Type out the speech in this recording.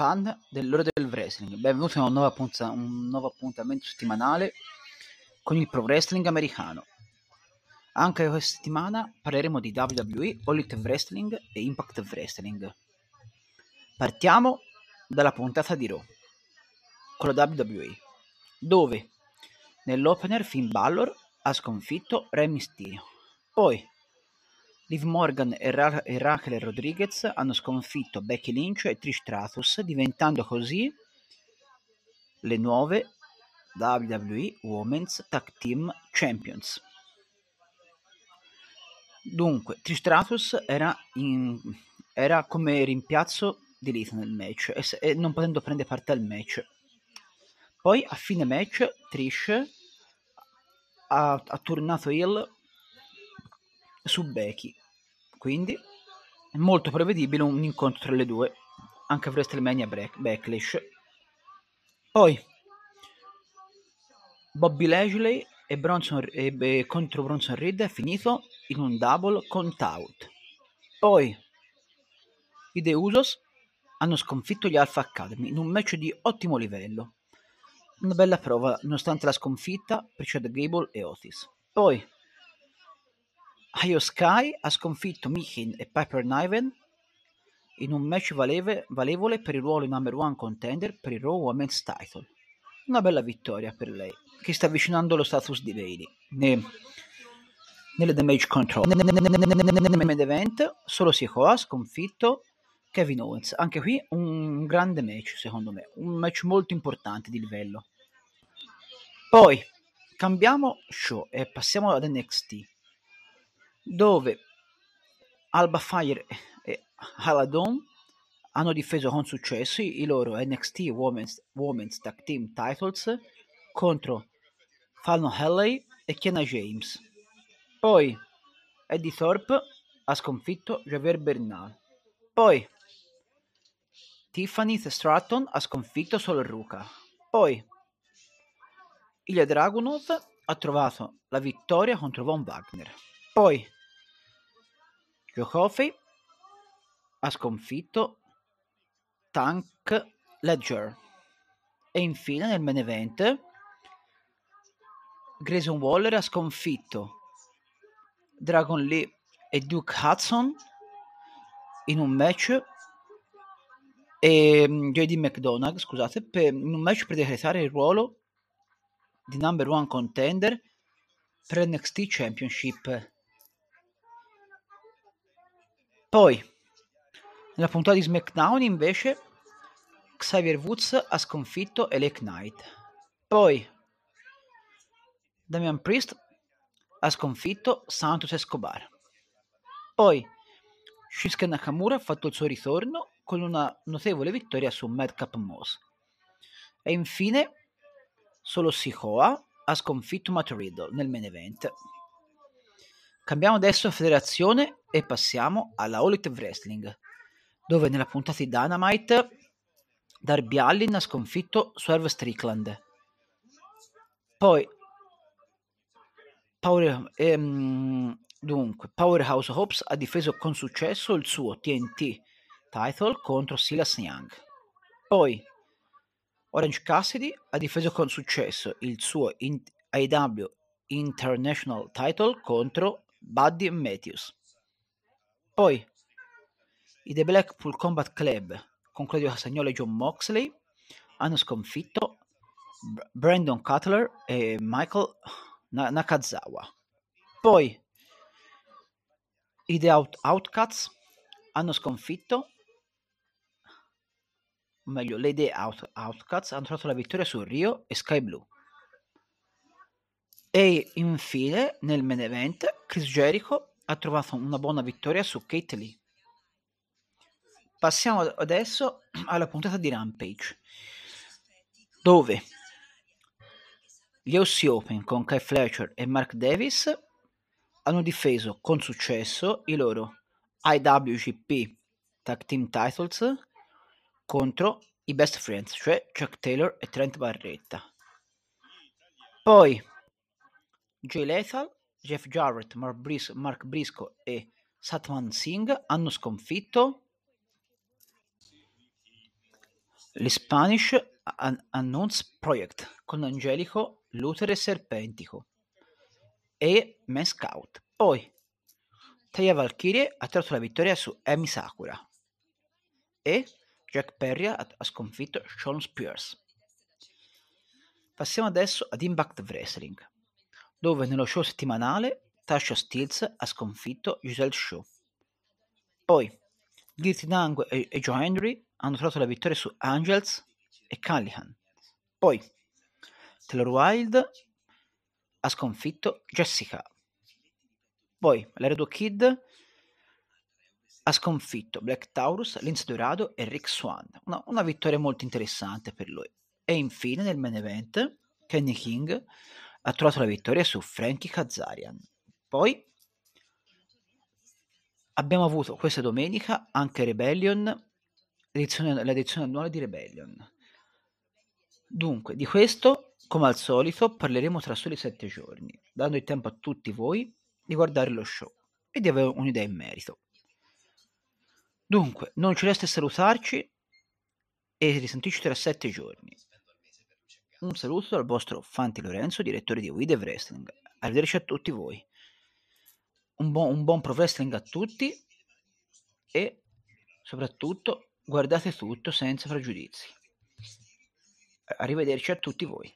fan dell'ora del wrestling. Benvenuti a un nuovo, appunta- un nuovo appuntamento settimanale con il pro wrestling americano. Anche questa settimana parleremo di WWE, All Elite Wrestling e Impact Wrestling. Partiamo dalla puntata di Raw con la WWE, dove nell'opener Finn Balor ha sconfitto Rey Mysterio. Poi Liv Morgan e, Ra- e Raquel Rodriguez hanno sconfitto Becky Lynch e Trish Stratus, diventando così le nuove WWE Women's Tag Team Champions. Dunque, Trish Stratus era, in, era come rimpiazzo di Lita nel match e, e, non potendo prendere parte al match. Poi a fine match Trish ha, ha tornato heel su Becky quindi è molto prevedibile un incontro tra le due, anche per WrestleMania Backlash. Poi Bobby Lashley e Bronson, e, e, contro Bronson Reed è finito in un double count out. Poi i The Usos hanno sconfitto gli Alpha Academy in un match di ottimo livello. Una bella prova nonostante la sconfitta per Chad Gable e Otis. Poi Io Sky ha sconfitto Mihin e Piper Niven in un match valeve, valevole per il ruolo number one contender per il Raw Women's Title. Una bella vittoria per lei, che sta avvicinando lo status di Bailey. Ne, nelle Damage Control. Nel main event, solo Sikoa ha sconfitto Kevin Owens. Anche qui un grande match, secondo me. Un match molto importante di livello. Poi, cambiamo show e passiamo ad NXT dove Alba Fire e Haladon hanno difeso con successo i loro NXT Women's, Women's Tag Team Titles contro Fallon Helley e Kiana James. Poi Eddie Thorpe ha sconfitto Javier Bernal. Poi Tiffany Stratton ha sconfitto Sol Ruka. Poi Ilya Dragunov ha trovato la vittoria contro Von Wagner. Poi Coffey ha sconfitto Tank Ledger. E infine nel main event Grayson Waller ha sconfitto Dragon Lee e Duke Hudson in un match e mm, JD McDonagh scusate per, in un match per decretare il ruolo di number one contender per NXT Championship poi, nella puntata di SmackDown invece, Xavier Woods ha sconfitto Elec Knight. Poi, Damian Priest ha sconfitto Santos Escobar. Poi, Shinsuke Nakamura ha fatto il suo ritorno con una notevole vittoria su Madcap Moss. E infine, solo Sikoa ha sconfitto Matt Riddle nel main event. Cambiamo adesso federazione e passiamo alla All Elite Wrestling, dove nella puntata di Dynamite Darby Allin ha sconfitto Swerve Strickland. Poi Power, ehm, dunque, Powerhouse Hopes ha difeso con successo il suo TNT title contro Silas Young. Poi Orange Cassidy ha difeso con successo il suo in- AEW International title contro Buddy Matthews. Poi i The Blackpool Combat Club con Claudio Castagnolo e John Moxley hanno sconfitto Brandon Cutler e Michael Nakazawa. Poi i The Out- Outcuts hanno sconfitto o meglio, le The Out- Outcuts hanno trovato la vittoria su Rio e Sky Blue. E infine, nel main event, Chris Jericho ha trovato una buona vittoria su Kate Lee. Passiamo adesso alla puntata di Rampage, dove gli OC Open con Kai Fletcher e Mark Davis hanno difeso con successo i loro IWGP Tag Team Titles contro i Best Friends, cioè Chuck Taylor e Trent Barretta. Poi Jay Lethal, Jeff Jarrett, Mark, Bris- Mark Briscoe e Satman Singh hanno sconfitto l'Spanish Announce Project con Angelico, Luther e Serpentico e Man Scout. Poi Taya Valkyrie ha tratto la vittoria su Emi Sakura e Jack Perry ha, ha sconfitto Sean Spears. Passiamo adesso ad Impact Wrestling, dove nello show settimanale Tasha Steels ha sconfitto Giselle Shaw. Poi Dirty Dango e, e Joe Henry hanno trovato la vittoria su Angels e Callihan. Poi Taylor Wilde ha sconfitto Jessica. Poi Laredo Kid ha sconfitto Black Taurus, Lince Dorado e Rick Swan. Una, una, vittoria molto interessante per lui. E infine nel main event Kenny King ha trovato la vittoria su Frankie Kazarian. Poi abbiamo avuto questa domenica anche Rebellion, l'edizione, l'edizione annuale di Rebellion. Dunque, di questo, come al solito, parleremo tra soli sette giorni, dando il tempo a tutti voi di guardare lo show e di avere un'idea in merito. Dunque, non ci resta salutarci e risentirci tra sette giorni. Un saluto dal vostro Fanti Lorenzo, direttore di We Wrestling. Arrivederci a tutti voi. Un buon, un buon pro wrestling a tutti e soprattutto guardate tutto senza pregiudizi. Arrivederci a tutti voi.